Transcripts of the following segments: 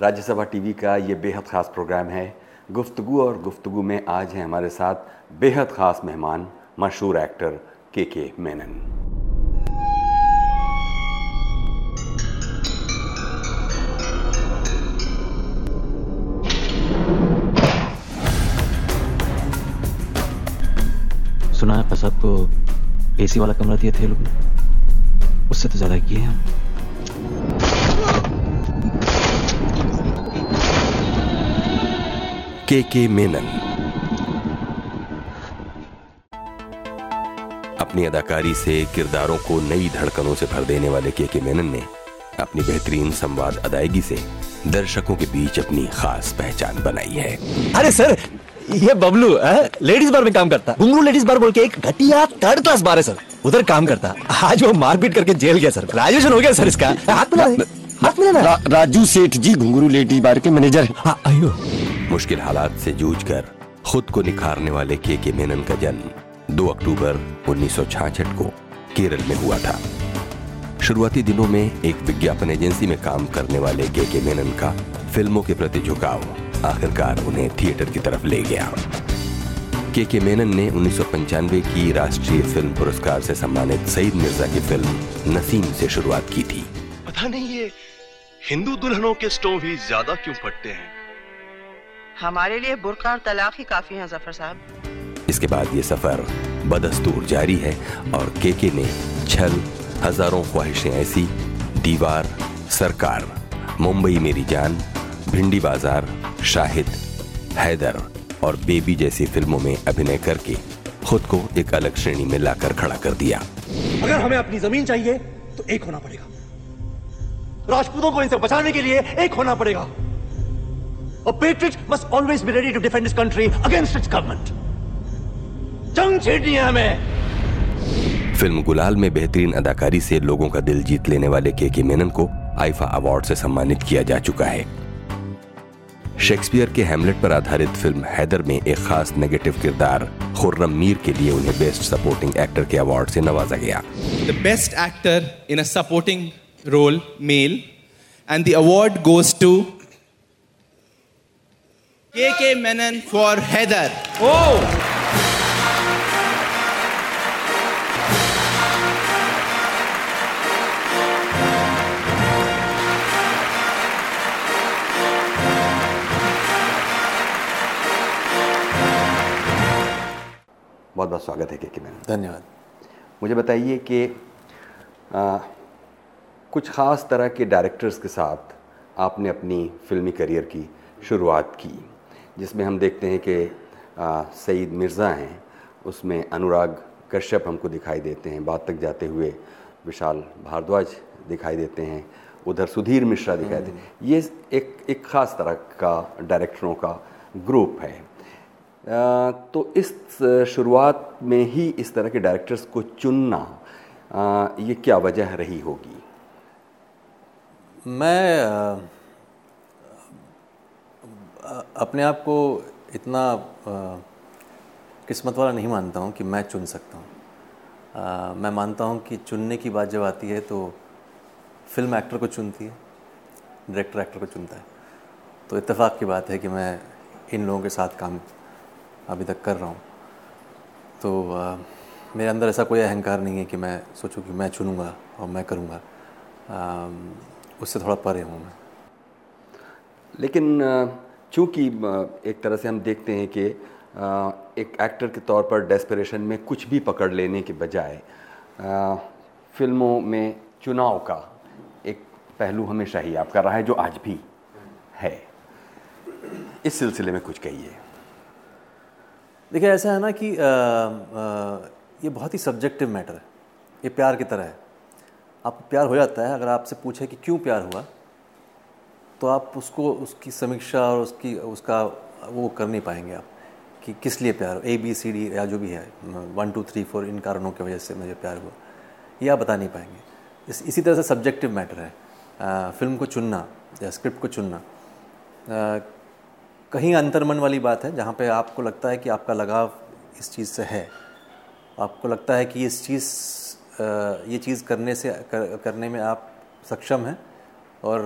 Rajya Sabha TV का ये बेहद ख़ास प्रोग्राम है। गुफ्तगु और गुफ्तगु में आज हैं हमारे साथ बेहद ख़ास मेहमान, मशहूर एक्टर के के मेनन। सुना है साहब को एसी वाला कमरा दिया थे लोग उससे तो ज़्यादा किए हम। के के मेनन। अपनी अदाकारी से किरदारों को नई धड़कनों से भर देने वाले के के मेनन ने अपनी बेहतरीन संवाद अदायगी से दर्शकों के बीच अपनी खास पहचान बनाई है। अरे सर ये बबलू लेडीज़ बार में काम करता। घुंगरू लेडीज़ बार बोल के एक घटिया थर्ड क्लास बार है सर। उधर काम करता। आज वो मारपीट करके जेल गया सर। ग्रेजुएशन हो गया सर इसका। हाथ मिला हाथ मिला रा, राजू सेठ जी घुंगरू लेडीज़ बार के मैनेजर हाँ। आयो मुश्किल हालात से जूझकर खुद को निखारने वाले के के मेनन का जन्म 2 अक्टूबर 1966 को केरल में हुआ था। शुरुआती दिनों में एक विज्ञापन एजेंसी में काम करने वाले के के मेनन का फ़िल्मों के प्रति झुकाव आखिरकार उन्हें थिएटर की तरफ़ ले गया। के के मेनन ने उन्नीस सौ पंचानवे की राष्ट्रीय फ़िल्म पुरस्कार से सम्मानित सईद मिर्ज़ा की फ़िल्म नसीम से शुरुआत की थी। पता नहीं ये हिंदू दुल्हनों के स्टोव ही ज़्यादा क्यों फटते हैं? हमारे लिए बुरका और तलाक ही काफ़ी है ज़फ़र साहब। इसके बाद ये सफ़र बदस्तूर जारी है और केके ने छल हज़ारों ख्वाहिशें ऐसी दीवार सरकार मुंबई मेरी जान भिंडी बाज़ार शाहिद हैदर और बेबी जैसी फ़िल्मों में अभिनय करके खुद को एक अलग श्रेणी में लाकर खड़ा कर दिया। अगर हमें अपनी ज़मीन चाहिए तो एक होना पड़ेगा। राजपूतों को इनसे बचाने के लिए एक होना पड़ेगा। A patriot must always be ready to defend his country against its government. जंग छेड़नी है हमें। फ़िल्म गुलाल में बेहतरीन अदाकारी से लोगों का दिल जीत लेने वाले के के मेनन को आईफा अवार्ड से सम्मानित किया जा चुका है। शेक्सपियर के हेमलेट पर आधारित फ़िल्म हैदर में एक खास नेगेटिव किरदार खुर्रम मीर के लिए उन्हें बेस्ट सपोर्टिंग एक्टर के अवार्ड से नवाजा गया। The best actor in a supporting role male and the award goes to K K Menon for Haider ओ बहुत बहुत स्वागत है के के मेनन धन्यवाद। मुझे बताइए कि आ, कुछ ख़ास तरह के डायरेक्टर्स के साथ आपने अपनी फिल्मी करियर की शुरुआत की। जिसमें हम देखते हैं कि सईद मिर्ज़ा हैं उसमें अनुराग कश्यप हमको दिखाई देते हैं। बाद तक जाते हुए विशाल भारद्वाज दिखाई देते हैं। उधर सुधीर मिश्रा दिखाई देते हैं। ये एक एक ख़ास तरह का डायरेक्टरों का ग्रुप है। आ, तो इस शुरुआत में ही इस तरह के डायरेक्टर्स को चुनना आ, ये क्या वजह रही होगी? मैं अपने आप को इतना किस्मत वाला नहीं मानता हूँ कि मैं चुन सकता हूँ। मैं मानता हूँ कि चुनने की बात जब आती है तो फ़िल्म एक्टर को चुनती है डायरेक्टर एक्टर को चुनता है। तो इत्तेफाक की बात है कि मैं इन लोगों के साथ काम अभी तक कर रहा हूँ। तो आ, मेरे अंदर ऐसा कोई अहंकार नहीं है कि मैं सोचूं कि मैं चुनूँगा और मैं करूँगा। उससे थोड़ा परे हूँ मैं। लेकिन चूँकि एक तरह से हम देखते हैं कि एक एक्टर के तौर पर डेस्परेशन में कुछ भी पकड़ लेने के बजाय फ़िल्मों में चुनाव का एक पहलू हमेशा ही आपका रहा है जो आज भी है। इस सिलसिले में कुछ कहिए। देखिए ऐसा है ना कि आ, आ, ये बहुत ही सब्जेक्टिव मैटर है। ये प्यार की तरह है। आपको प्यार हो जाता है अगर आपसे पूछे कि क्यों प्यार हुआ? तो आप उसको उसकी समीक्षा और उसकी उसका वो कर नहीं पाएँगे आप कि किस लिए प्यार हो। ए बी सी डी या जो भी है वन टू थ्री फोर इन कारणों की वजह से मुझे प्यार हुआ। ये आप बता नहीं पाएँगे। इस इसी तरह से सब्जेक्टिव मैटर है। आ, फ़िल्म को चुनना या स्क्रिप्ट को चुनना। आ, कहीं अंतर्मन वाली बात है जहाँ पे आपको लगता है कि आपका लगाव इस चीज़ से है। आपको लगता है कि इस चीज़ ये चीज़ करने से कर, करने में आप सक्षम हैं और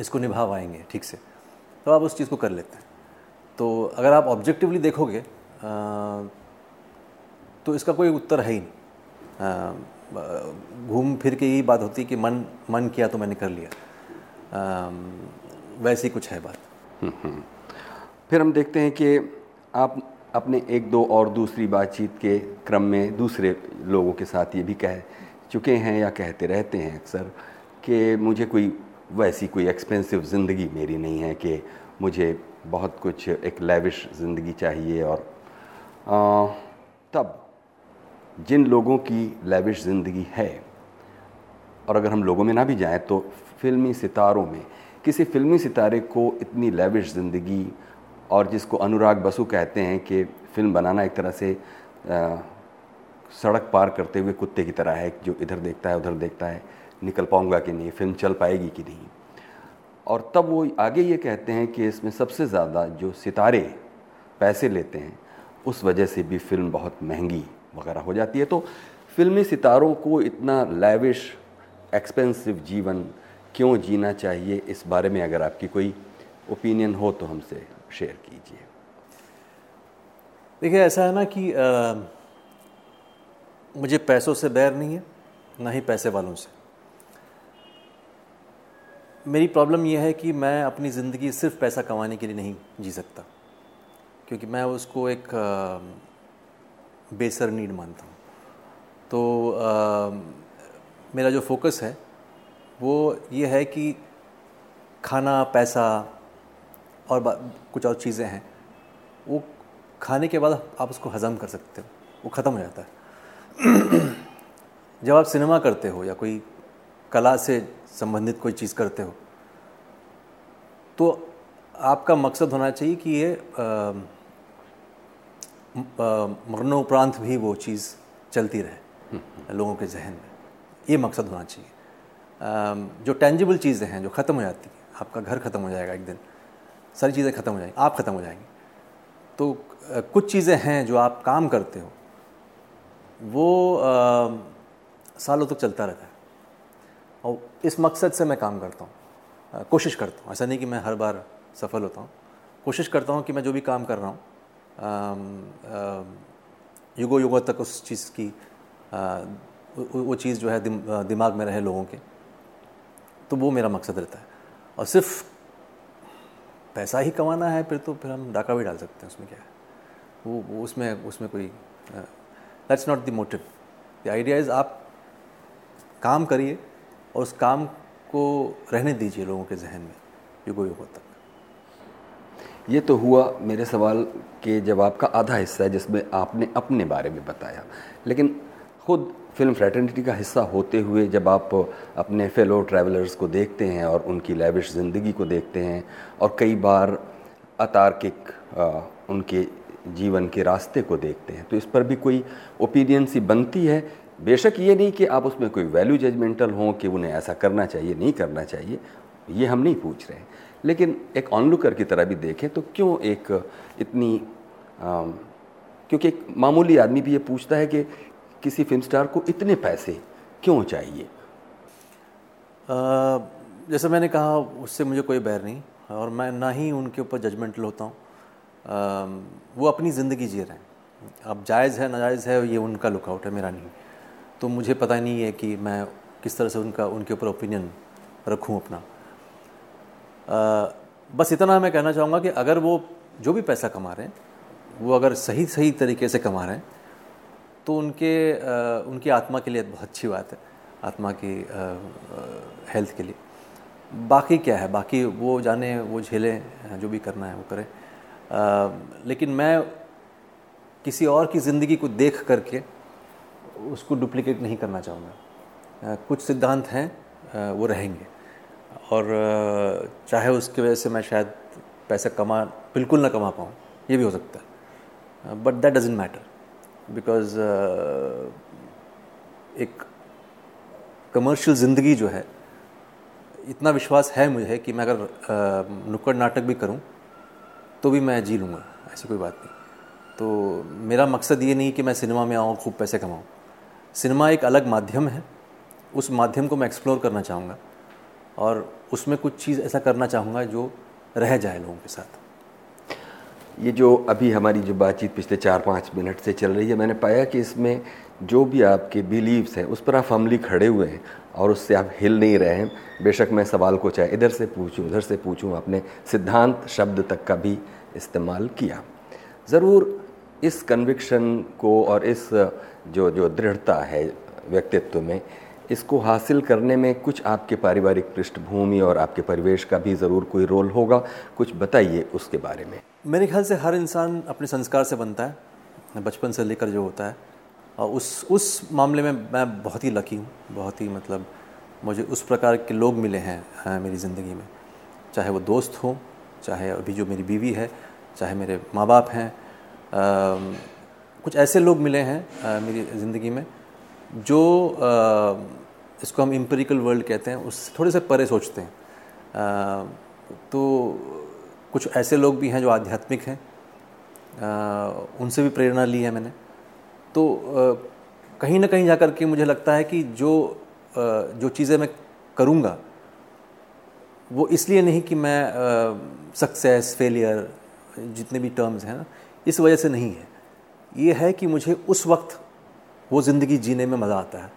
इसको निभा पाएँगे ठीक से। तो आप उस चीज़ को कर लेते हैं। तो अगर आप ऑब्जेक्टिवली देखोगे तो इसका कोई उत्तर है ही नहीं। घूम फिर के यही बात होती है कि मन मन किया तो मैंने कर लिया। वैसी कुछ है बात। हम्म, हम्म। फिर हम देखते हैं कि आप अपने एक दो और दूसरी बातचीत के क्रम में दूसरे लोगों के साथ ये भी कह चुके हैं या कहते रहते हैं अक्सर कि मुझे कोई वैसी कोई एक्सपेंसिव ज़िंदगी मेरी नहीं है कि मुझे बहुत कुछ एक लेविश ज़िंदगी चाहिए और आ, तब जिन लोगों की लेविश ज़िंदगी है और अगर हम लोगों में ना भी जाएँ तो फिल्मी सितारों में किसी फिल्मी सितारे को इतनी लेविश ज़िंदगी और जिसको अनुराग बसु कहते हैं कि फ़िल्म बनाना एक तरह से आ, सड़क पार करते हुए कुत्ते की तरह है जो इधर देखता है उधर देखता है निकल पाऊँगा कि नहीं फ़िल्म चल पाएगी कि नहीं। और तब वो आगे ये कहते हैं कि इसमें सबसे ज़्यादा जो सितारे पैसे लेते हैं उस वजह से भी फ़िल्म बहुत महँगी वगैरह हो जाती है। तो फिल्मी सितारों को इतना लेविश एक्सपेंसिव जीवन क्यों जीना चाहिए इस बारे में अगर आपकी कोई ओपिनियन हो तो हमसे शेयर कीजिए। देखिए ऐसा है ना कि आ, मुझे पैसों से बैर नहीं है ना ही पैसे वालों से। मेरी प्रॉब्लम यह है कि मैं अपनी ज़िंदगी सिर्फ़ पैसा कमाने के लिए नहीं जी सकता। क्योंकि मैं उसको एक बेसर नीड मानता हूँ। तो आ, मेरा जो फोकस है वो ये है कि खाना पैसा और कुछ और चीज़ें हैं वो खाने के बाद आप उसको हज़म कर सकते हो वो ख़त्म हो जाता है। जब आप सिनेमा करते हो या कोई कला से संबंधित कोई चीज़ करते हो। तो आपका मकसद होना चाहिए कि ये मरणोपरांत भी वो चीज़ चलती रहे लोगों के जहन में। ये मकसद होना चाहिए। आ, जो टेंजिबल चीज़ें हैं जो ख़त्म हो जाती हैं आपका घर ख़त्म हो जाएगा एक दिन। सारी चीज़ें ख़त्म हो जाएँगी आप ख़त्म हो जाएँगे। तो आ, कुछ चीज़ें हैं जो आप काम करते हो वो आ, सालों तक तो चलता रहता है। और इस मकसद से मैं काम करता हूँ। कोशिश करता हूँ। ऐसा नहीं कि मैं हर बार सफल होता हूँ। कोशिश करता हूँ कि मैं जो भी काम कर रहा हूँ युगो युगों तक उस चीज़ की आ, वो चीज़ जो है दिम, दिमाग में रहे लोगों के तो वो मेरा मकसद रहता है। और सिर्फ़ पैसा ही कमाना है फिर तो फिर हम डाका भी डाल सकते हैं उसमें क्या है? वो, वो उसमें उसमें कोई that's not the motive the idea is आप काम करिए और उस काम को रहने दीजिए लोगों के जहन में युगो युगों तक। ये तो हुआ मेरे सवाल के जवाब का आधा हिस्सा है, जिसमें आपने अपने बारे में बताया। लेकिन खुद फ़िल्म फ्रेटर्निटी का हिस्सा होते हुए जब आप अपने फेलो ट्रैवलर्स को देखते हैं और उनकी लेविश ज़िंदगी को देखते हैं, और कई बार अतार्किक उनके जीवन के रास्ते को देखते हैं तो इस पर भी कोई ओपिनियन सी बनती है बेशक ये नहीं कि आप उसमें कोई वैल्यू जजमेंटल हों कि उन्हें ऐसा करना चाहिए नहीं करना चाहिए ये हम नहीं पूछ रहे हैं। लेकिन एक ऑनलुकर की तरह भी देखें तो क्यों एक इतनी आ, क्योंकि एक मामूली आदमी भी ये पूछता है कि किसी फ़िल्म स्टार को इतने पैसे क्यों चाहिए? जैसे मैंने कहा उससे मुझे कोई बैर नहीं और मैं ना ही उनके ऊपर जजमेंटल होता हूँ। वो अपनी ज़िंदगी जी रहे हैं। अब जायज़ है नाजायज़ है ये उनका लुकआउट है मेरा नहीं। तो मुझे पता नहीं है कि मैं किस तरह से उनका उनके ऊपर ओपिनियन रखूँ अपना। आ, बस इतना मैं कहना चाहूँगा कि अगर वो जो भी पैसा कमा रहे हैं वो अगर सही सही तरीके से कमा रहे हैं तो उनके आ, उनकी आत्मा के लिए बहुत अच्छी बात है आत्मा की आ, आ, हेल्थ के लिए। बाकी क्या है? बाकी वो जाने वो झेलें जो भी करना है वो करें। लेकिन मैं किसी और की ज़िंदगी को देख करके उसको डुप्लीकेट नहीं करना चाहूँगा। कुछ सिद्धांत हैं वो रहेंगे। और चाहे उसकी वजह से मैं शायद पैसा कमा, बिल्कुल ना कमा पाऊँ, ये भी हो सकता है। But that doesn't matter because एक कमर्शियल ज़िंदगी जो है, इतना विश्वास है मुझे कि मैं अगर नुक्कड़ नाटक भी करूँ तो भी मैं जी लूँगा, ऐसी कोई बात नहीं। तो मेरा मकसद ये नहीं कि मैं सिनेमा में आऊँ, खूब पैसे कमाऊँ। सिनेमा एक अलग माध्यम है। उस माध्यम को मैं एक्सप्लोर करना चाहूँगा और उसमें कुछ चीज़ ऐसा करना चाहूँगा जो रह जाए लोगों के साथ। ये जो अभी हमारी जो बातचीत पिछले चार पाँच मिनट से चल रही है, मैंने पाया कि इसमें जो भी आपके बिलीव्स हैं, उस पर आप फमली खड़े हुए हैं और उससे आप हिल नहीं रहे हैं। बेशक मैं सवाल को चाहे इधर से पूछूँ, उधर से पूछूँ, आपने सिद्धांत शब्द तक का भी इस्तेमाल किया। ज़रूर इस कन्विक्शन को और इस जो जो दृढ़ता है व्यक्तित्व में, इसको हासिल करने में कुछ आपके पारिवारिक पृष्ठभूमि और आपके परिवेश का भी ज़रूर कोई रोल होगा। कुछ बताइए उसके बारे में। मेरे ख्याल से हर इंसान अपने संस्कार से बनता है, बचपन से लेकर जो होता है। और उस उस मामले में मैं बहुत ही लकी हूँ, बहुत ही मतलब मुझे उस प्रकार के लोग मिले हैं मेरी ज़िंदगी में। चाहे वो दोस्त हों, चाहे अभी जो मेरी बीवी है, चाहे मेरे माँ बाप हैं कुछ ऐसे लोग मिले हैं मेरी ज़िंदगी में, जो इसको हम इम्पेरिकल वर्ल्ड कहते हैं उससे थोड़े से परे सोचते हैं। तो कुछ ऐसे लोग भी हैं जो आध्यात्मिक हैं उनसे भी प्रेरणा ली है मैंने। तो कहीं ना कहीं जा कर के मुझे लगता है कि जो जो चीज़ें मैं करूँगा, वो इसलिए नहीं कि मैं सक्सेस फेलियर जितने भी टर्म्स हैं ना इस वजह से नहीं है। ये है कि मुझे उस वक्त वो ज़िंदगी जीने में मज़ा आता है।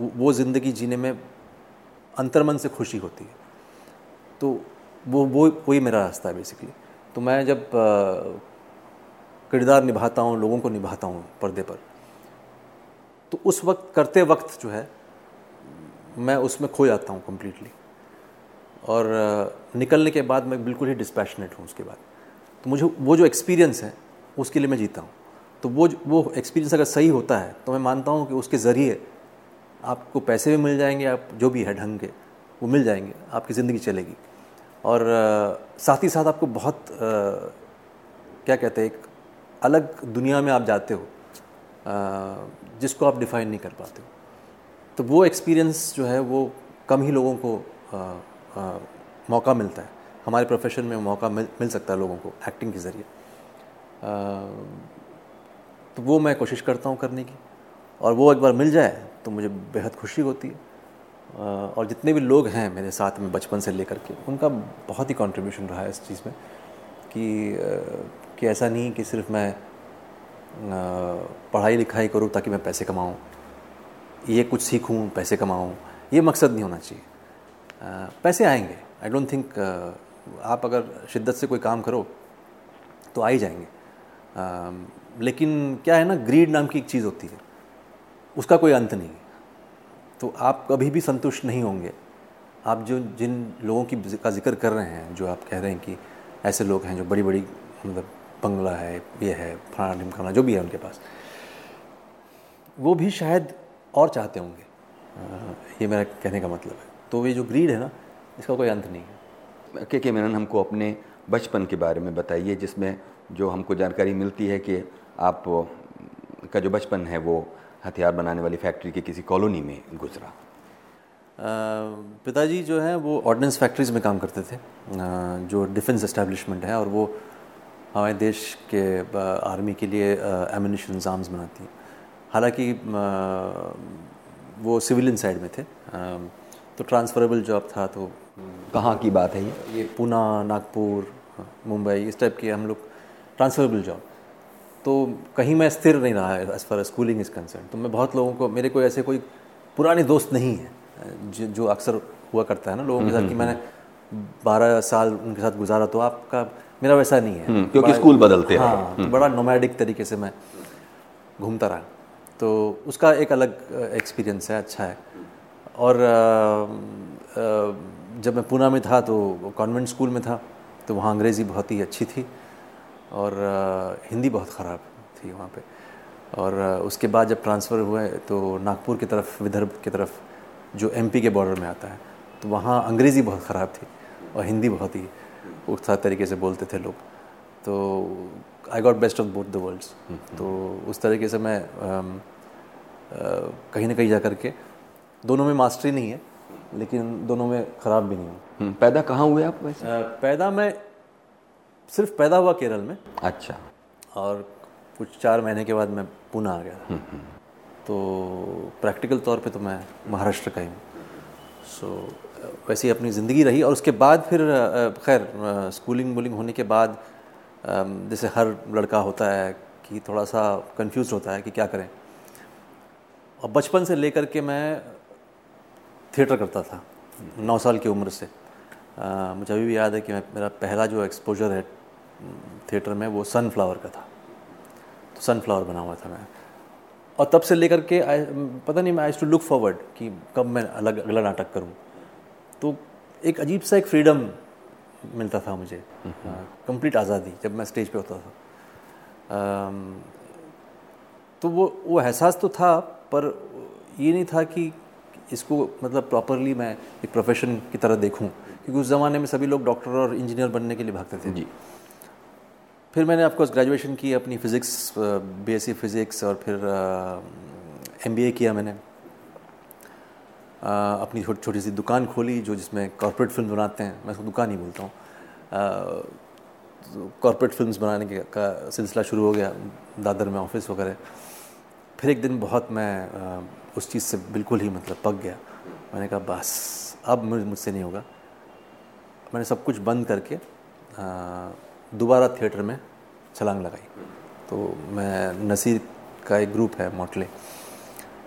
वो ज़िंदगी जीने में अंतर्मन से खुशी होती है। तो वो वो, वही मेरा रास्ता है बेसिकली तो मैं जब किरदार निभाता हूँ, लोगों को निभाता हूँ पर्दे पर तो उस वक्त, करते वक्त जो है, मैं उसमें खो जाता हूँ कम्प्लीटली और निकलने के बाद मैं बिल्कुल ही डिस्पैशनेट हूँ उसके बाद। तो मुझे वो जो एक्सपीरियंस है उसके लिए मैं जीता हूँ। तो वो वो एक्सपीरियंस अगर सही होता है तो मैं मानता हूँ कि उसके ज़रिए आपको पैसे भी मिल जाएँगे आप जो भी है ढंग के वो मिल जाएँगे आपकी ज़िंदगी चलेगी। और साथ ही साथ आपको बहुत आ, क्या कहते हैं एक अलग दुनिया में आप जाते हो आ, जिसको आप डिफ़ाइन नहीं कर पाते हो। तो वो एक्सपीरियंस जो है वो कम ही लोगों को आ, आ, मौका मिलता है। हमारे प्रोफेशन में मौका मिल मिल सकता है लोगों को एक्टिंग के ज़रिए। तो वो मैं कोशिश करता हूँ करने की। और वो एक बार मिल जाए तो मुझे बेहद खुशी होती है। और जितने भी लोग हैं मेरे साथ में बचपन से लेकर के, उनका बहुत ही कंट्रीब्यूशन रहा है इस चीज़ में कि कि ऐसा नहीं कि सिर्फ़ मैं पढ़ाई लिखाई करूँ ताकि मैं पैसे कमाऊँ। ये कुछ सीखूँ, पैसे कमाऊँ, ये मकसद नहीं होना चाहिए। पैसे आएँगे। आई डोंट थिंक आप अगर शिद्दत से कोई काम करो तो आ ही जाएँगे। लेकिन क्या है ना ग्रीड नाम की एक चीज़ होती है। उसका कोई अंत नहीं तो आप कभी भी संतुष्ट नहीं होंगे। आप जो, जिन लोगों की का ज़िक्र कर रहे हैं, जो आप कह रहे हैं कि ऐसे लोग हैं जो बड़ी बड़ी मतलब बंगला है, ये है, फलाना ढिमकाना, जो भी है उनके पास, वो भी शायद और चाहते होंगे। ये मेरा कहने का मतलब है। तो ये जो ग्रीड है ना, इसका कोई अंत नहीं है। के के, मेनन, हमको अपने बचपन के बारे में बताइए, जिसमें जो हमको जानकारी मिलती है कि आप का जो बचपन है वो हथियार बनाने वाली फैक्ट्री के किसी कॉलोनी में गुजरा। पिताजी जो हैं वो ऑर्डिनेंस फैक्ट्रीज़ में काम करते थे। जो डिफेंस एस्टेब्लिशमेंट है और वो हमारे देश के आर्मी के लिए एमिनेशन आर्म्स बनाती हैं। हालाँकि वो सिविलियन साइड में थे। तो ट्रांसफरेबल जॉब था तो कहाँ की बात है ये? ये पूना नागपुर मुंबई इस टाइप के हम लोग ट्रांसफरेबल जॉब तो कहीं मैं स्थिर नहीं रहा है as far schooling is concern तो मैं बहुत लोगों को मेरे कोई ऐसे कोई पुराने दोस्त नहीं है जो, जो अक्सर हुआ करता है ना लोगों के साथ कि मैंने बारह साल उनके साथ गुजारा तो आपका मेरा वैसा नहीं है। हम्म, क्योंकि स्कूल बदलते हैं हाँ तो बड़ा नोमैडिक तरीके से मैं घूमता रहा। तो उसका एक अलग एक्सपीरियंस है अच्छा है। और आ, आ, जब मैं पूना में था तो कॉन्वेंट स्कूल में था तो वहाँ अंग्रेज़ी बहुत ही अच्छी थी। और हिंदी बहुत ख़राब थी वहाँ पे। और उसके बाद जब ट्रांसफ़र हुए तो नागपुर की तरफ़ विदर्भ की तरफ़ जो एमपी के बॉर्डर में आता है तो वहाँ अंग्रेज़ी बहुत ख़राब थी और हिंदी बहुत ही उत्साह तरीके से बोलते थे लोग। तो I got best of both the worlds तो उस तरीके से मैं कहीं ना कहीं जा कर के दोनों में मास्टरी नहीं है लेकिन दोनों में ख़राब भी नहीं हूँ। हम्म, पैदा कहाँ हुए आप वैसे? पैदा मैं सिर्फ़ पैदा हुआ केरल में। अच्छा। और कुछ चार महीने के बाद मैं पुणे आ गया हम्म, हम्म। तो प्रैक्टिकल तौर पे तो मैं महाराष्ट्र का ही हूँ। सो वैसी अपनी ज़िंदगी रही और उसके बाद फिर खैर स्कूलिंग वूलिंग होने के बाद जैसे हर लड़का होता है कि थोड़ा सा कंफ्यूज होता है कि क्या करें। और बचपन से लेकर के मैं थिएटर करता था नौ साल की उम्र से। मुझे अभी भी याद है कि मेरा पहला जो एक्सपोजर है थिएटर में वो सनफ्लावर का था। तो सनफ्लावर बना हुआ था मैं। और तब से लेकर के I- पता नहीं मैं आई टू लुक फॉरवर्ड कि कब मैं अलग अगला नाटक करूँ। तो एक अजीब सा एक फ्रीडम मिलता था मुझे। कंप्लीट आज़ादी जब मैं स्टेज पे होता था। तो वो वो एहसास तो था पर ये नहीं था कि इसको मतलब प्रॉपरली मैं एक प्रोफेशन की तरह देखूँ। क्योंकि उस ज़माने में सभी लोग डॉक्टर और इंजीनियर बनने के लिए भागते थे। जी। फिर मैंने ऑफकोर्स ग्रेजुएशन की अपनी फ़िज़िक्स बीएससी फ़िज़िक्स और फिर एमबीए किया मैंने। अ, अपनी छोटी छोटी सी दुकान खोली जो जिसमें कॉरपोरेट फ़िल्म बनाते हैं। मैं उसको दुकान ही बोलता हूँ। कॉरपोरेट फिल्म्स बनाने के का सिलसिला शुरू हो गया। दादर में ऑफ़िस वगैरह। फिर एक दिन बहुत मैं उस चीज़ से बिल्कुल ही मतलब पक गया। मैंने कहा बस अब मुझसे नहीं होगा। मैंने सब कुछ बंद करके दोबारा थिएटर में छलांग लगाई। तो मैं नसीर का एक ग्रुप है मोटले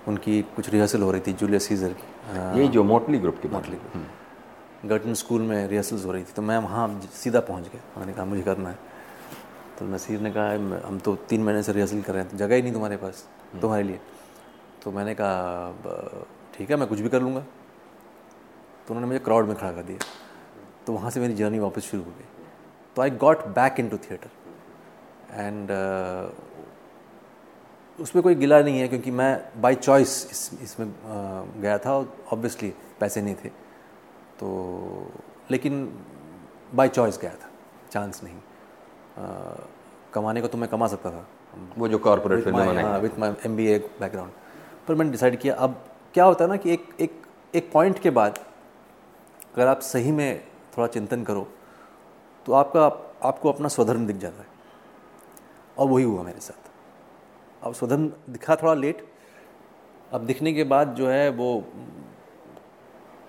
उनकी कुछ रिहर्सल हो रही थी जूलियस सीजर की। ये जो मोटली ग्रुप की मोटली गर्टन स्कूल में रिहर्सल्स हो रही थी तो मैं वहाँ सीधा पहुँच गया। मैंने कहा मुझे करना है। तो नसीर ने कहा हम तो तीन महीने से रिहर्सल कर रहे हैं तो जगह ही नहीं तुम्हारे पास तुम्हारे लिए। तो मैंने कहा ठीक है मैं कुछ भी कर लूँगा। तो उन्होंने मुझे क्राउड में खड़ा कर दिया। तो वहाँ से मेरी जर्नी वापस शुरू हो गई। तो I got back into theatre and उसमें कोई गिला नहीं है क्योंकि मैं बाय चॉइस इस इसमें अ, गया था और ऑब्वियसली पैसे नहीं थे। तो लेकिन बाय चॉइस गया था। चांस नहीं। अ, कमाने को तो मैं कमा सकता था। वो जो corporate film with my M B A background पर मैंने डिसाइड किया अब क्या होता है ना कि एक एक एक पॉइंट के बाद अगर आप सही में थोड़ा चिंतन करो तो आपका, आपको अपना स्वधर्म दिख जाता है। और वही हुआ मेरे साथ। अब स्वधर्म दिखा थोड़ा लेट। अब दिखने के बाद जो है वो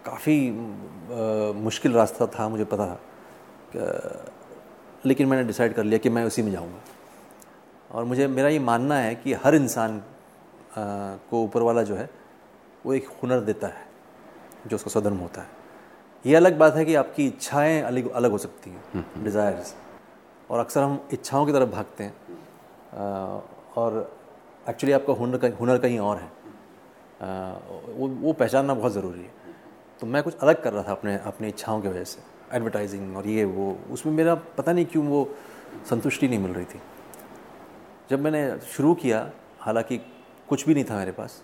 काफ़ी मुश्किल रास्ता था, मुझे पता था। लेकिन मैंने डिसाइड कर लिया कि मैं उसी में जाऊँगा। और मुझे, मेरा ये मानना है कि हर इंसान को ऊपर वाला जो है, वो एक हुनर देता है, जो उसका स्वधर्म होता है। ये अलग बात है कि आपकी इच्छाएँ अलग अलग हो सकती हैं डिज़ायर्स और अक्सर हम इच्छाओं की तरफ़ भागते हैं। और एक्चुअली आपका हुनर कहीं हुनर कहीं और है। वो वो पहचानना बहुत ज़रूरी है। तो मैं कुछ अलग कर रहा था अपने अपनी इच्छाओं की वजह से एडवर्टाइजिंग और ये वो। उसमें मेरा पता नहीं क्यों वो संतुष्टि नहीं मिल रही थी। जब मैंने शुरू किया हालाँकि कुछ भी नहीं था मेरे पास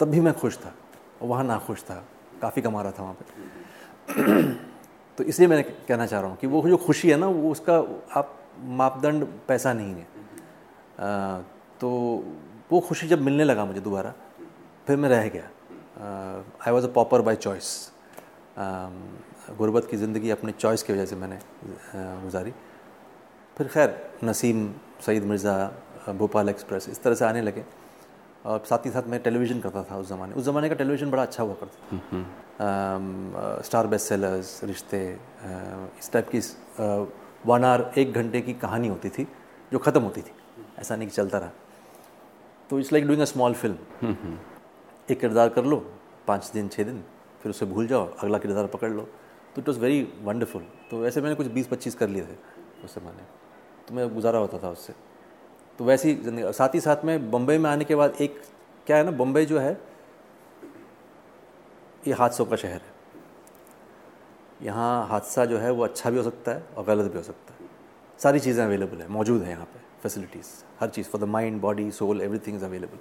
तब भी मैं खुश था वहाँ नाखुश था काफ़ी कमा रहा था वहाँ पे। तो इसलिए मैं कहना चाह रहा हूँ कि वो जो खुशी है ना वो उसका आप मापदंड पैसा नहीं है। अ, तो वो खुशी जब मिलने लगा मुझे दोबारा फिर मैं रह गया। I was a pauper by choice गुर्बत की ज़िंदगी अपने चॉइस की वजह से मैंने गुजारी। फिर खैर नसीम सईद मिर्ज़ा भोपाल एक्सप्रेस इस तरह से आने लगे। और साथ ही साथ मैं टेलीविज़न करता था उस ज़माने। उस ज़माने का टेलीविज़न बड़ा अच्छा हुआ करता था। स्टार बेस्ट सेलर्स रिश्ते इस टाइप की वन आवर एक घंटे की कहानी होती थी जो ख़त्म होती थी। ऐसा नहीं कि चलता रहा। तो it's like doing a small film. एक किरदार कर लो पाँच दिन छः दिन फिर उसे भूल जाओ अगला किरदार पकड़ लो। तो इट वॉज़ वेरी वंडरफुल। तो वैसे मैंने कुछ बीस पच्चीस कर लिए थे उस ज़माने। तो मैं गुजारा होता था उससे। तो वैसी ही ज़िंदगी साथ ही साथ में बम्बई में आने के बाद एक क्या है ना बम्बई जो है ये हादसों का शहर है। यहाँ हादसा जो है वो अच्छा भी हो सकता है और गलत भी हो सकता है। सारी चीज़ें अवेलेबल है मौजूद है यहाँ पे फैसिलिटीज़ हर चीज़ for the mind body soul everything is available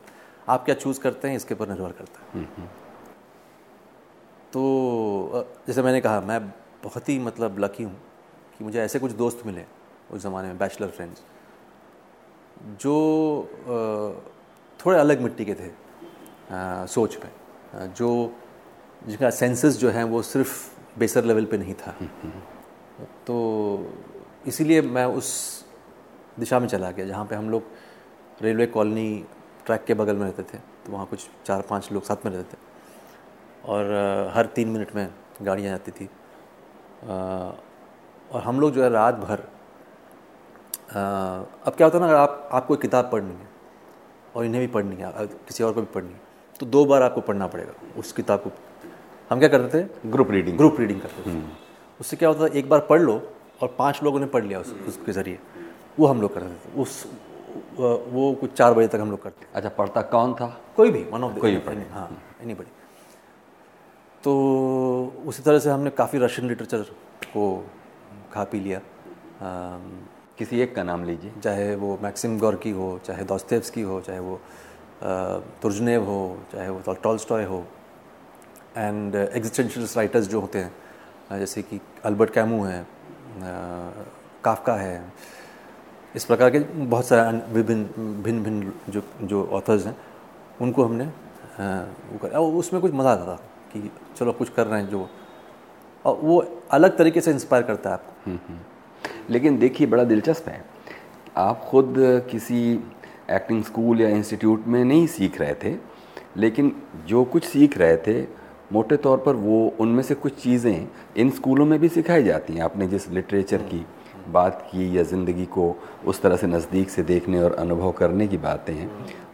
आप क्या चूज़ करते हैं इसके ऊपर निर्भर करता है। तो जैसे मैंने कहा मैं बहुत ही मतलब लकी हूँ कि मुझे ऐसे कुछ दोस्त मिले उस ज़माने में बैचलर फ्रेंड्स जो थोड़े अलग मिट्टी के थे अ, सोच में जो जिनका सेंसेस जो है वो सिर्फ़ बेसर लेवल पे नहीं था। तो इसीलिए मैं उस दिशा में चला गया जहाँ पे हम लोग रेलवे कॉलोनी ट्रैक के बगल में रहते थे तो वहाँ कुछ चार पाँच लोग साथ में रहते थे। और हर तीन मिनट में गाड़ियाँ जाती थी। आ, और हम लोग जो है रात भर आ, अब क्या होता है ना अगर आप आपको एक किताब पढ़नी है और इन्हें भी पढ़नी है किसी और को भी पढ़नी है तो दो बार आपको पढ़ना पड़ेगा उस किताब को। हम क्या करते थे? ग्रुप रीडिंग ग्रुप रीडिंग करते थे। उससे क्या होता था एक बार पढ़ लो और पाँच लोगों ने पढ़ लिया उस, उसके ज़रिए। वो हम लोग करते थे। उस वो कुछ चार बजे तक हम लोग करते अच्छा पढ़ता कौन था? कोई भी वन ऑफ़ कोई भी पढ़े। हाँ एनी बड़ी तो उसी तरह से हमने काफ़ी रशियन लिटरेचर को खा पी लिया। किसी एक का नाम लीजिए। चाहे वो मैक्सिम गॉर्की हो चाहे दोस्तेव्सकी हो चाहे वो तुर्जनेव हो चाहे वो टॉलस्टॉय हो। एंड एग्जिस्टेंशियलिस्ट राइटर्स जो होते हैं जैसे कि अल्बर्ट कैमू है काफका है इस प्रकार के बहुत सारे विभिन्न भिन्न भिन्न जो जो ऑथर्स हैं उनको हमने वो कर उसमें कुछ मज़ा आता था कि चलो कुछ कर रहे हैं जो और वो अलग तरीके से इंस्पायर करता है आपको। लेकिन देखिए, बड़ा दिलचस्प है। आप खुद किसी एक्टिंग स्कूल या इंस्टीट्यूट में नहीं सीख रहे थे, लेकिन जो कुछ सीख रहे थे, मोटे तौर पर वो उनमें से कुछ चीज़ें इन स्कूलों में भी सिखाई जाती हैं। आपने जिस लिटरेचर की बात की या ज़िंदगी को उस तरह से नज़दीक से देखने और अनुभव करने की बातें हैं,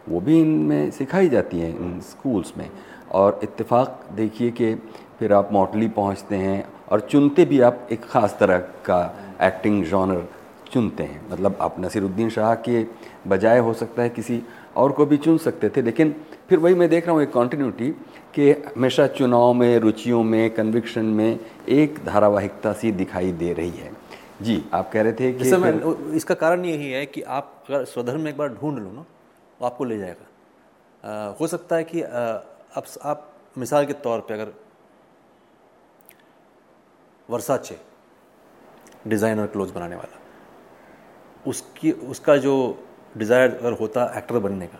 वो भी इनमें सिखाई जाती हैं इन स्कूल्स में। और इत्तेफाक देखिए कि फिर आप मोटली पहुँचते हैं और चुनते भी आप एक ख़ास तरह का एक्टिंग जॉनर चुनते हैं। मतलब आप नसीरुद्दीन शाह के बजाय हो सकता है किसी और को भी चुन सकते थे लेकिन फिर वही मैं देख रहा हूँ एक कॉन्टीन्यूटी कि हमेशा चुनाव में रुचियों में कन्विक्शन में एक धारावाहिकता सी दिखाई दे रही है। जी आप कह रहे थे कि मैं फिर- इसका कारण यही है कि आप अगर स्वधर्म में एक बार ढूंढ लो ना वो आपको ले जाएगा। अ, हो सकता है कि अब आप मिसाल के तौर पे अगर वर्साचे डिज़ाइनर क्लोथ बनाने वाला। उसकी उसका जो डिज़ायर अगर होता एक्टर बनने का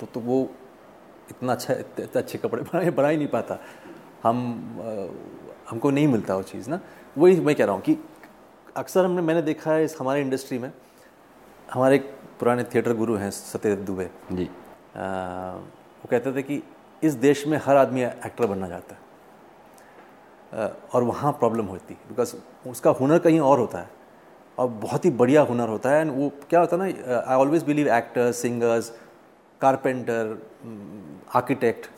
तो तो वो इतना अच्छा इतने इतने अच्छे कपड़े बना बना ही नहीं पाता। हम अ, हमको नहीं मिलता वो चीज़ ना। वही मैं कह रहा हूँ कि अक्सर हमने मैंने देखा है इस हमारे इंडस्ट्री में हमारे एक पुराने थिएटर गुरु हैं सत्यदेव दुबे। जी। अ, वो कहते थे कि इस देश में हर आदमी एक्टर बनना चाहता है। और वहाँ प्रॉब्लम होती। है बिकॉज़ उसका हुनर कहीं और होता है। और बहुत ही बढ़िया हुनर होता है। एंड वो क्या होता है ना I always believe actors singers carpenter architect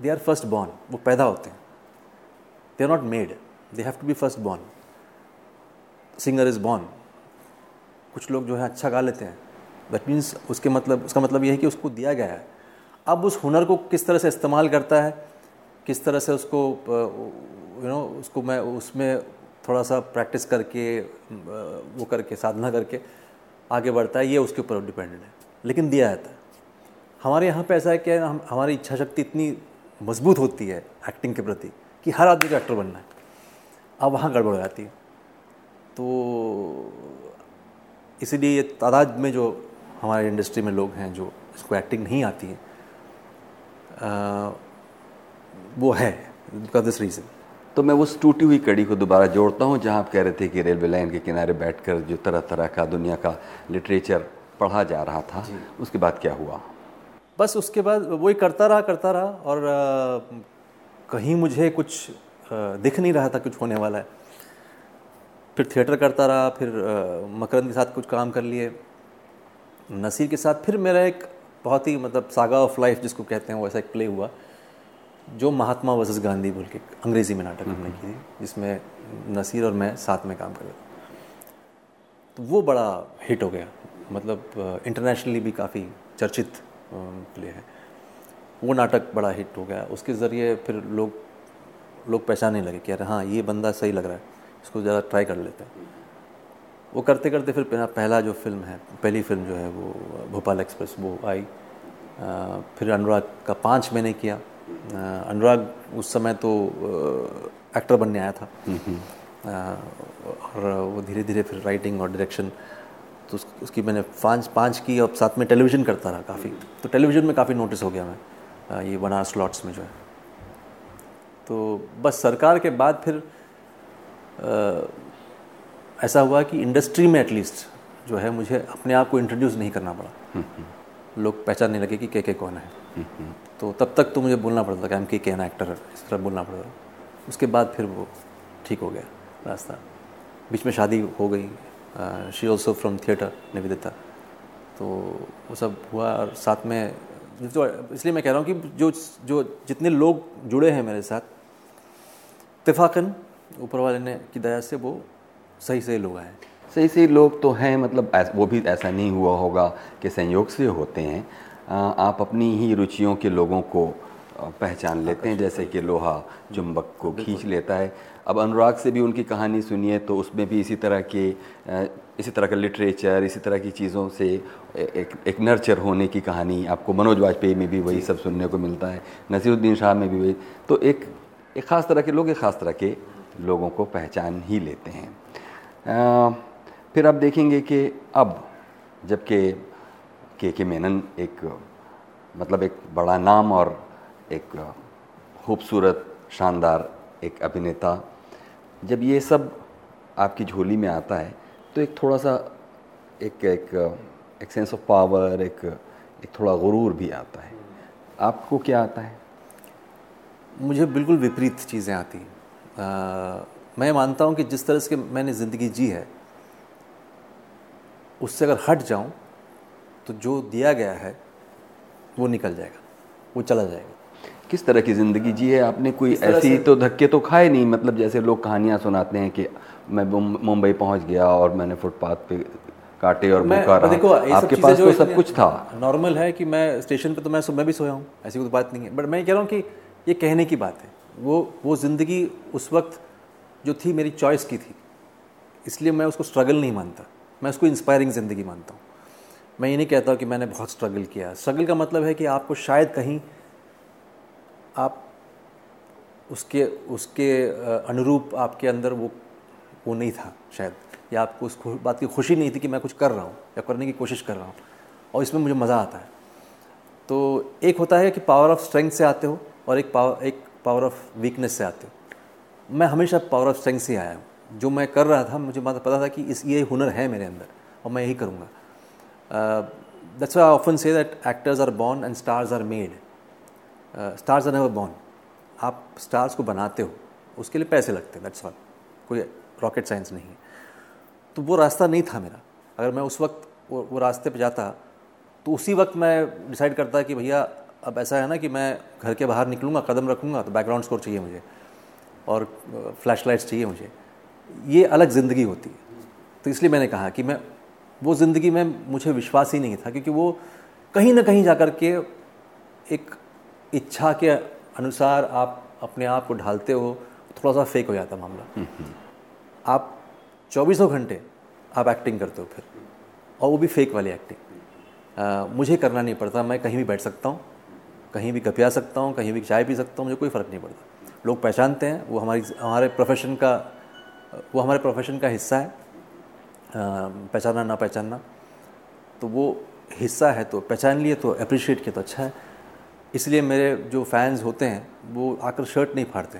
they are first born वो पैदा होते हैं। They are not made they have to be first born singer is born कुछ लोग जो है अच्छा गा लेते हैं। दैट मीन्स उसके मतलब उसका मतलब ये है कि उसको दिया गया है। अब उस हुनर को किस तरह से इस्तेमाल करता है? किस तरह से उसको यू नो उसको मैं उसमें थोड़ा सा प्रैक्टिस करके वो करके, साधना करके आगे बढ़ता है, ये उसके ऊपर डिपेंडेंट है। लेकिन दिया जाता है हमारे यहाँ पे ऐसा है कि हम, हमारी इच्छा शक्ति इतनी मज़बूत होती है एक्टिंग के प्रति कि हर आदमी को एक्टर बनना है। अब वहाँ गड़बड़ हो जाती है। तो इसीलिए ये तादाद में जो हमारे इंडस्ट्री में लोग हैं, जो इसको एक्टिंग नहीं आती है वो है बिकॉज़ दिस रीज़न तो मैं उस टूटी हुई कड़ी को दोबारा जोड़ता हूँ जहाँ आप कह रहे थे कि रेलवे लाइन के किनारे बैठकर जो तरह तरह का दुनिया का लिटरेचर पढ़ा जा रहा था उसके बाद क्या हुआ? बस उसके बाद वही करता रहा करता रहा और अ, कहीं मुझे कुछ अ, दिख नहीं रहा था कुछ होने वाला है। फिर थिएटर करता रहा फिर अ, मकरंद के साथ कुछ काम कर लिए नसीर के साथ। फिर मेरा एक बहुत ही मतलब सागा ऑफ़ लाइफ जिसको कहते हैं वैसा एक प्ले हुआ। जो महात्मा वर्सेस गांधी बोल के अंग्रेज़ी में नाटक हमने की थी जिसमें नसीर और मैं साथ में काम कर रहे थे। तो वो बड़ा हिट हो गया। मतलब इंटरनेशनली भी काफ़ी चर्चित प्ले है। वो नाटक बड़ा हिट हो गया। उसके ज़रिए फिर लोग लोग पहचानने लगे कि अरे हाँ ये बंदा सही लग रहा है। इसको ज़रा ट्राई कर लेते हैं। वो करते करते फिर पहला जो फ़िल्म है, पहली फ़िल्म जो है वो, भोपाल एक्सप्रेस वो आई। फिर अनुराग का पाँच मैंने किया। अनुराग उस समय तो एक्टर बनने आया था। और वो धीरे धीरे फिर राइटिंग और डायरेक्शन तो उसकी मैंने पाँच पाँच की और साथ में टेलीविज़न करता रहा काफ़ी। तो टेलीविज़न में काफ़ी नोटिस हो गया मैं ये बनारस स्लॉट्स में जो है। तो बस सरकार के बाद फिर अ, ऐसा हुआ कि इंडस्ट्री में एटलीस्ट जो है मुझे अपने आप को इंट्रोड्यूस नहीं करना पड़ा। लोग पहचानने लगे कि के के कौन है। तो तब तक तो मुझे बोलना पड़ता था कि हम के एन एक्टर इस तरह बोलना पड़ता था। उसके बाद फिर वो ठीक हो गया, रास्ता। बीच में शादी हो गई। She also from theatre Nivedita. तो वो सब हुआ और साथ में जो इसलिए मैं कह रहा हूँ कि जो जो जितने लोग जुड़े हैं मेरे साथ इतफाक़न ऊपर वाले ने की दया से वो सही सही लोग आए। सही सही लोग तो हैं मतलब वो भी ऐसा नहीं हुआ होगा कि संयोग से होते हैं। आप अपनी ही रुचियों के लोगों को पहचान लेते हैं जैसे कि लोहा चुंबक को खींच लेता है। अब अनुराग से भी उनकी कहानी सुनिए तो उसमें भी इसी तरह के इसी तरह का लिटरेचर इसी तरह की चीज़ों से एक एक नर्चर होने की कहानी आपको मनोज वाजपेयी में भी वही सब सुनने को मिलता है नसीरुद्दीन शाह में भी वही। तो एक एक ख़ास तरह के लोग एक ख़ास तरह के लोगों को पहचान ही लेते हैं। आ, फिर आप देखेंगे कि अब जबकि के के मेनन एक मतलब एक बड़ा नाम और एक खूबसूरत, शानदार एक अभिनेता। जब ये सब आपकी झोली में आता है तो एक थोड़ा सा एक एक एक सेंस ऑफ़ पावर एक एक थोड़ा गुरूर भी आता है। आपको क्या आता है? मुझे बिल्कुल विपरीत चीज़ें आती हैं। मैं मानता हूँ कि जिस तरह से मैंने ज़िंदगी जी है, उससे अगर हट जाऊँ तो जो दिया गया है वो निकल जाएगा वो चला जाएगा। किस तरह की ज़िंदगी जी है? आपने कोई ऐसी तो धक्के तो खाए नहीं? मतलब जैसे लोग कहानियाँ सुनाते हैं कि मैं मुंबई पहुँच गया और मैंने फुटपाथ पे काटे और भूखा रहा। देखो आपके पास तो सब कुछ था। नॉर्मल है कि मैं स्टेशन पे तो मैं सुबह भी सोया हूँ ऐसी कोई बात नहीं है। बट मैं कह रहा हूँ कि ये कहने की बात है। वो वो ज़िंदगी उस वक्त जो थी मेरी चॉइस की थी। इसलिए मैं उसको स्ट्रगल नहीं मानता। मैं उसको इंस्पायरिंग ज़िंदगी मानता हूँ। मैं ये नहीं कहता कि मैंने बहुत स्ट्रगल किया। स्ट्रगल का मतलब है कि आपको शायद कहीं आप उसके उसके अनुरूप आपके अंदर वो वो नहीं था शायद। या आपको उस बात की खुशी नहीं थी कि मैं कुछ कर रहा हूँ या करने की कोशिश कर रहा हूँ। और इसमें मुझे मज़ा आता है। तो एक होता है कि पावर ऑफ़ स्ट्रेंथ से आते हो और एक पावर एक पावर ऑफ़ वीकनेस से आते हो। मैं हमेशा पावर ऑफ़ स्ट्रेंथ से आया हूँ। जो मैं कर रहा था, मुझे पता था कि इस, ये हुनर है मेरे अंदर और मैं यही करूँगा। That's I often say that actors are born and stars are made stars are never born आप स्टार्स को बनाते हो उसके लिए पैसे लगते हैं दैट्स ऑल कोई रॉकेट साइंस नहीं है। तो वो रास्ता नहीं था मेरा। अगर मैं उस वक्त वो, वो रास्ते पे जाता तो उसी वक्त मैं डिसाइड करता कि भैया अब ऐसा है ना कि मैं घर के बाहर निकलूँगा कदम रखूँगा तो बैकग्राउंड स्कोर चाहिए मुझे और फ्लैश लाइट्स चाहिए मुझे। ये अलग ज़िंदगी होती है। तो इसलिए मैंने कहा कि मैं वो ज़िंदगी में मुझे विश्वास ही नहीं था क्योंकि वो कहीं ना कहीं जा कर के एक इच्छा के अनुसार आप अपने आप को ढालते हो थोड़ा सा फेक हो जाता मामला। आप चौबीसों घंटे आप एक्टिंग करते हो फिर और वो भी फेक वाली एक्टिंग आ, मुझे करना नहीं पड़ता मैं कहीं भी बैठ सकता हूँ कहीं भी कपिया सकता हूँ कहीं भी चाय पी सकता हूँ मुझे कोई फ़र्क नहीं पड़ता। लोग पहचानते हैं वो हमारी हमारे प्रोफेशन का वो हमारे प्रोफेशन का हिस्सा है। पहचानना ना पहचानना तो वो हिस्सा है तो पहचान लिए तो अप्रिशिएट किया तो अच्छा है। इसलिए मेरे जो फैंस होते हैं वो आकर शर्ट नहीं फाड़ते।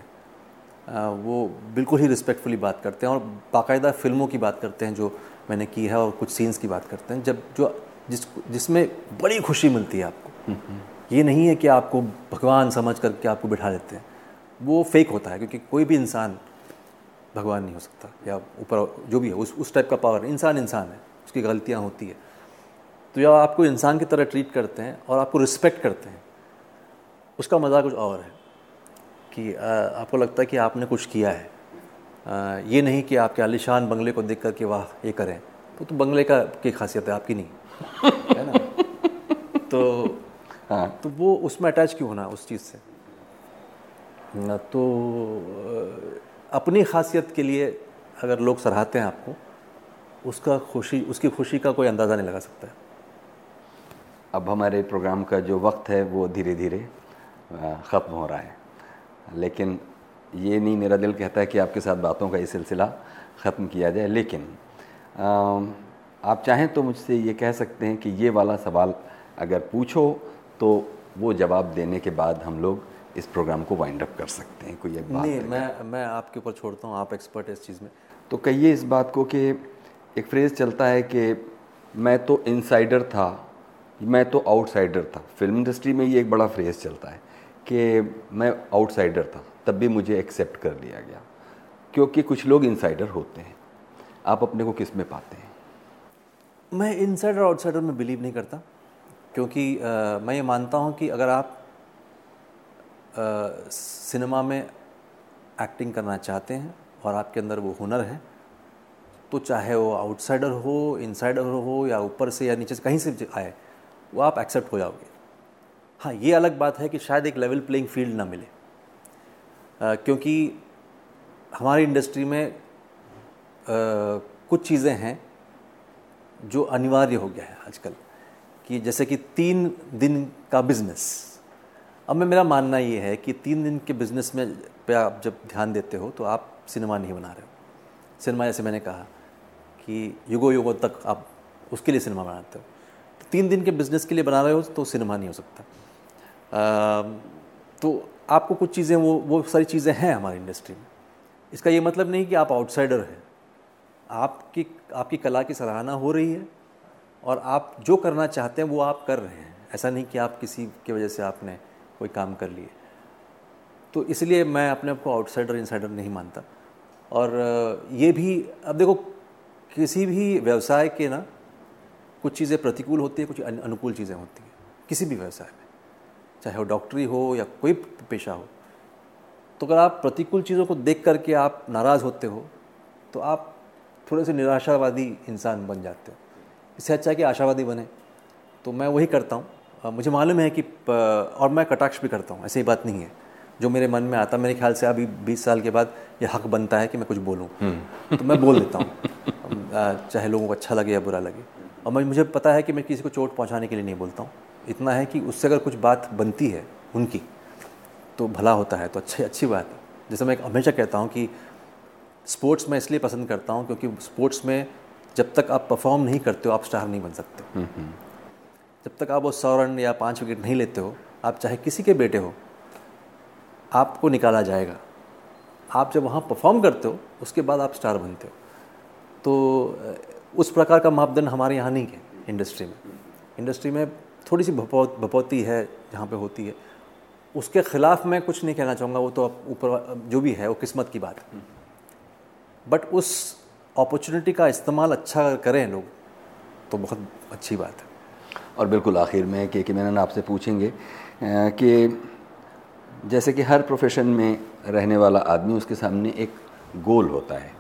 वो बिल्कुल ही रिस्पेक्टफुली बात करते हैं और बाकायदा फ़िल्मों की बात करते हैं जो मैंने की है और कुछ सीन्स की बात करते हैं। जब जो जिस जिसमें बड़ी खुशी मिलती है आपको। ये नहीं है कि आपको भगवान समझ करके आपको बिठा देते हैं। वो फेक होता है क्योंकि कोई भी इंसान भगवान नहीं हो सकता या ऊपर जो भी है उस उस टाइप का पावर इंसान इंसान है उसकी गलतियाँ होती है। तो जब आपको इंसान की तरह ट्रीट करते हैं और आपको रिस्पेक्ट करते हैं उसका मज़ा कुछ और है कि आपको लगता है कि आपने कुछ किया है। ये नहीं कि आपके आलिशान बंगले को देख करके वाह ये करें। तो तो बंगले का की खासियत है आपकी नहीं। है ना? तो हाँ। तो वो उसमें अटैच क्यों होना उस चीज़ से? ना तो अपनी खासियत के लिए अगर लोग सराहते हैं आपको, उसका खुशी, उसकी खुशी का कोई अंदाज़ा नहीं लगा सकता है। अब हमारे प्रोग्राम का जो वक्त है, वो धीरे धीरे ख़त्म हो रहा है। लेकिन ये नहीं मेरा दिल कहता है कि आपके साथ बातों का ये सिलसिला ख़त्म किया जाए, लेकिन आप चाहें तो मुझसे ये कह सकते हैं कि ये वाला सवाल अगर पूछो तो वो जवाब देने के बाद हम लोग इस प्रोग्राम को वाइंड अप कर सकते हैं कोई एक बात नहीं मैं मैं आपके ऊपर छोड़ता हूँ आप एक्सपर्ट है इस चीज़ में। तो कहिए इस बात को कि एक फ्रेज़ चलता है कि मैं तो इनसाइडर था मैं तो आउटसाइडर था। फ़िल्म इंडस्ट्री में ये एक बड़ा फ्रेज़ चलता है कि मैं आउटसाइडर था तब भी मुझे एक्सेप्ट कर लिया गया। क्योंकि कुछ लोग इनसाइडर होते हैं आप अपने को किसमें पाते हैं? मैं इनसाइडर आउटसाइडर में बिलीव नहीं करता क्योंकि आ, मैं ये मानता हूँ कि अगर आप सिनेमा में एक्टिंग करना चाहते हैं और आपके अंदर वो हुनर है तो चाहे वो आउटसाइडर हो इनसाइडर हो या ऊपर से या नीचे से कहीं से आए वो आप एक्सेप्ट हो जाओगे। हाँ ये अलग बात है कि शायद एक लेवल प्लेइंग फ़ील्ड ना मिले। आ, क्योंकि हमारी इंडस्ट्री में आ, कुछ चीज़ें हैं जो अनिवार्य हो गया है आजकल कि जैसे कि तीन दिन का बिज़नेस अब मैं मेरा मानना ये है कि तीन दिन के बिज़नेस में पे आप जब ध्यान देते हो तो आप सिनेमा नहीं बना रहे हो। सिनेमा जैसे मैंने कहा कि युगो युगों तक आप उसके लिए सिनेमा बनाते हो। तो तीन दिन के बिज़नेस के लिए बना रहे हो तो सिनेमा नहीं हो सकता। आ, तो आपको कुछ चीज़ें वो वो सारी चीज़ें हैं हमारी इंडस्ट्री में। इसका ये मतलब नहीं कि आप आउटसाइडर हैं। आपकी आपकी कला की सराहना हो रही है और आप जो करना चाहते हैं वो आप कर रहे हैं। ऐसा नहीं कि आप किसी की वजह से आपने कोई काम कर लिए। तो इसलिए मैं अपने आप को आउटसाइडर इनसाइडर नहीं मानता। और ये भी, अब देखो, किसी भी व्यवसाय के ना, कुछ चीज़ें प्रतिकूल होती है, कुछ अनुकूल चीज़ें होती हैं। किसी भी व्यवसाय में, चाहे वो डॉक्टरी हो या कोई पेशा हो। तो अगर आप प्रतिकूल चीज़ों को देख करके आप नाराज़ होते हो तो आप थोड़े से निराशावादी इंसान बन जाते हो। इससे अच्छा है कि आशावादी बने। तो मैं वही करता हूँ। मुझे मालूम है कि और मैं कटाक्ष भी करता हूँ ऐसी बात नहीं है। जो मेरे मन में आता मेरे ख्याल से अभी 20 साल के बाद ये हक बनता है कि मैं कुछ बोलूँ। हम्म। तो मैं बोल देता हूँ। चाहे लोगों को अच्छा लगे या बुरा लगे। और मैं मुझे पता है कि मैं किसी को चोट पहुँचाने के लिए नहीं बोलता हूँ। इतना है कि उससे अगर कुछ बात बनती है उनकी तो भला होता है तो अच्छी अच्छी बात है। जैसे मैं हमेशा कहता हूँ कि स्पोर्ट्स मैं इसलिए पसंद करता हूँ क्योंकि स्पोर्ट्स में जब तक आप परफॉर्म नहीं करते हो आप स्टार नहीं बन सकते। हम्म, हम्म। जब तक आप वो सौ रन या पाँच विकेट नहीं लेते हो, आप चाहे किसी के बेटे हो, आपको निकाला जाएगा। आप जब वहाँ परफॉर्म करते हो, उसके बाद आप स्टार बनते हो। तो उस प्रकार का मापदंड हमारे यहाँ नहीं है इंडस्ट्री में। इंडस्ट्री में थोड़ी सी भपौती है, जहाँ पे होती है। उसके ख़िलाफ़ मैं कुछ नहीं कहना चाहूँगा, वो तो ऊपर जो भी है, वो किस्मत की बात है। बट उस अपॉर्चुनिटी का इस्तेमाल अच्छा करें लोग तो बहुत अच्छी बात है। और बिल्कुल आखिर में के कि मैंने आपसे पूछेंगे कि जैसे कि हर प्रोफेशन में रहने वाला आदमी, उसके सामने एक गोल होता है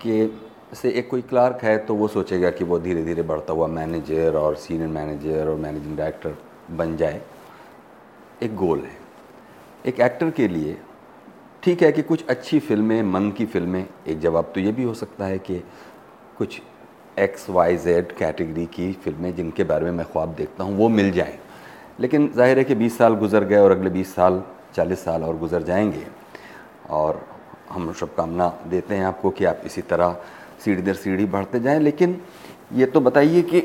कि से एक कोई क्लार्क है तो वो सोचेगा कि वो धीरे धीरे बढ़ता हुआ मैनेजर और सीनियर मैनेजर और मैनेजिंग डायरेक्टर बन जाए। एक गोल है। एक एक्टर के लिए ठीक है कि कुछ अच्छी फ़िल्में मन की फ़िल्में एक जवाब तो ये भी हो सकता है कि कुछ एक्स वाई जेड कैटेगरी की फ़िल्में जिनके बारे में मैं ख्वाब देखता हूँ, वो मिल जाएँ। लेकिन ज़ाहिर है कि 20 साल गुजर गए और अगले 20 साल 40 साल और गुजर जाएँगे। और हम शुभकामना देते हैं आपको कि आप इसी तरह सीढ़ी दर सीढ़ी बढ़ते जाएँ। लेकिन ये तो बताइए कि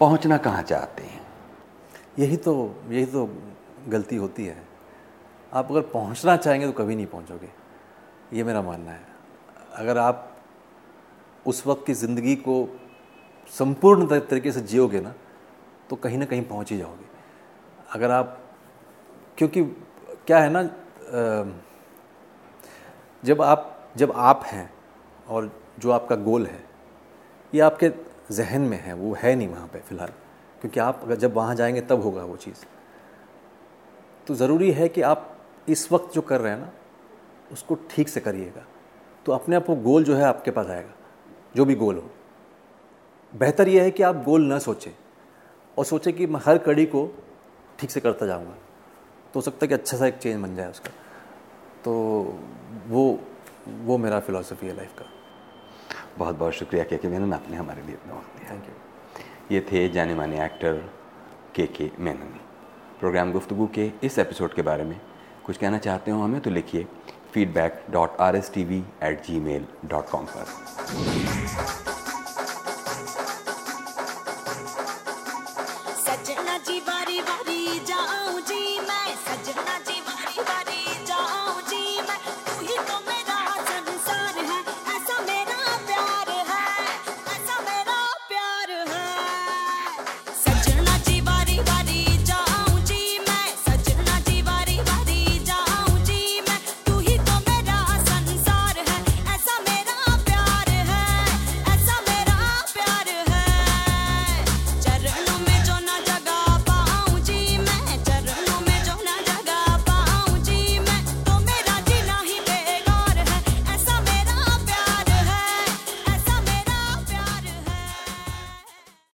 पहुँचना कहाँ चाहते हैं? यही तो यही तो गलती होती है। आप अगर पहुँचना चाहेंगे तो कभी नहीं पहुंचोगे। ये मेरा मानना है। अगर आप उस वक्त की ज़िंदगी को संपूर्ण तरीके से जियोगे ना तो कहीं ना कहीं पहुँच ही जाओगे। अगर आप, क्योंकि क्या है ना जब आप जब आप हैं और जो आपका गोल है, ये आपके जहन में है, वो है नहीं वहाँ पे फ़िलहाल। क्योंकि आप अगर जब वहाँ जाएँगे, तब होगा वो चीज़। तो ज़रूरी है कि आप इस वक्त जो कर रहे हैं ना, उसको ठीक से करिएगा। तो अपने आप वो गोल जो है आपके पास आएगा। जो भी गोल हो। बेहतर यह है कि आप गोल ना सोचें और सोचें कि मैं हर कड़ी को ठीक से करता जाऊँगा। तो हो सकता है कि अच्छा सा एक चेंज बन जाए उसका। तो वो वो मेरा फ़िलासफ़ी है लाइफ का। बहुत बहुत शुक्रिया के के मेनन आपने हमारे लिए इतना वक्त दिया। थैंक यू ये थे जाने माने एक्टर के के मेनन। प्रोग्राम गुफ्तु के इस एपिसोड के बारे में। कुछ कहना चाहते हो हमें तो लिखिए। feedback.rstv at gmail.com पर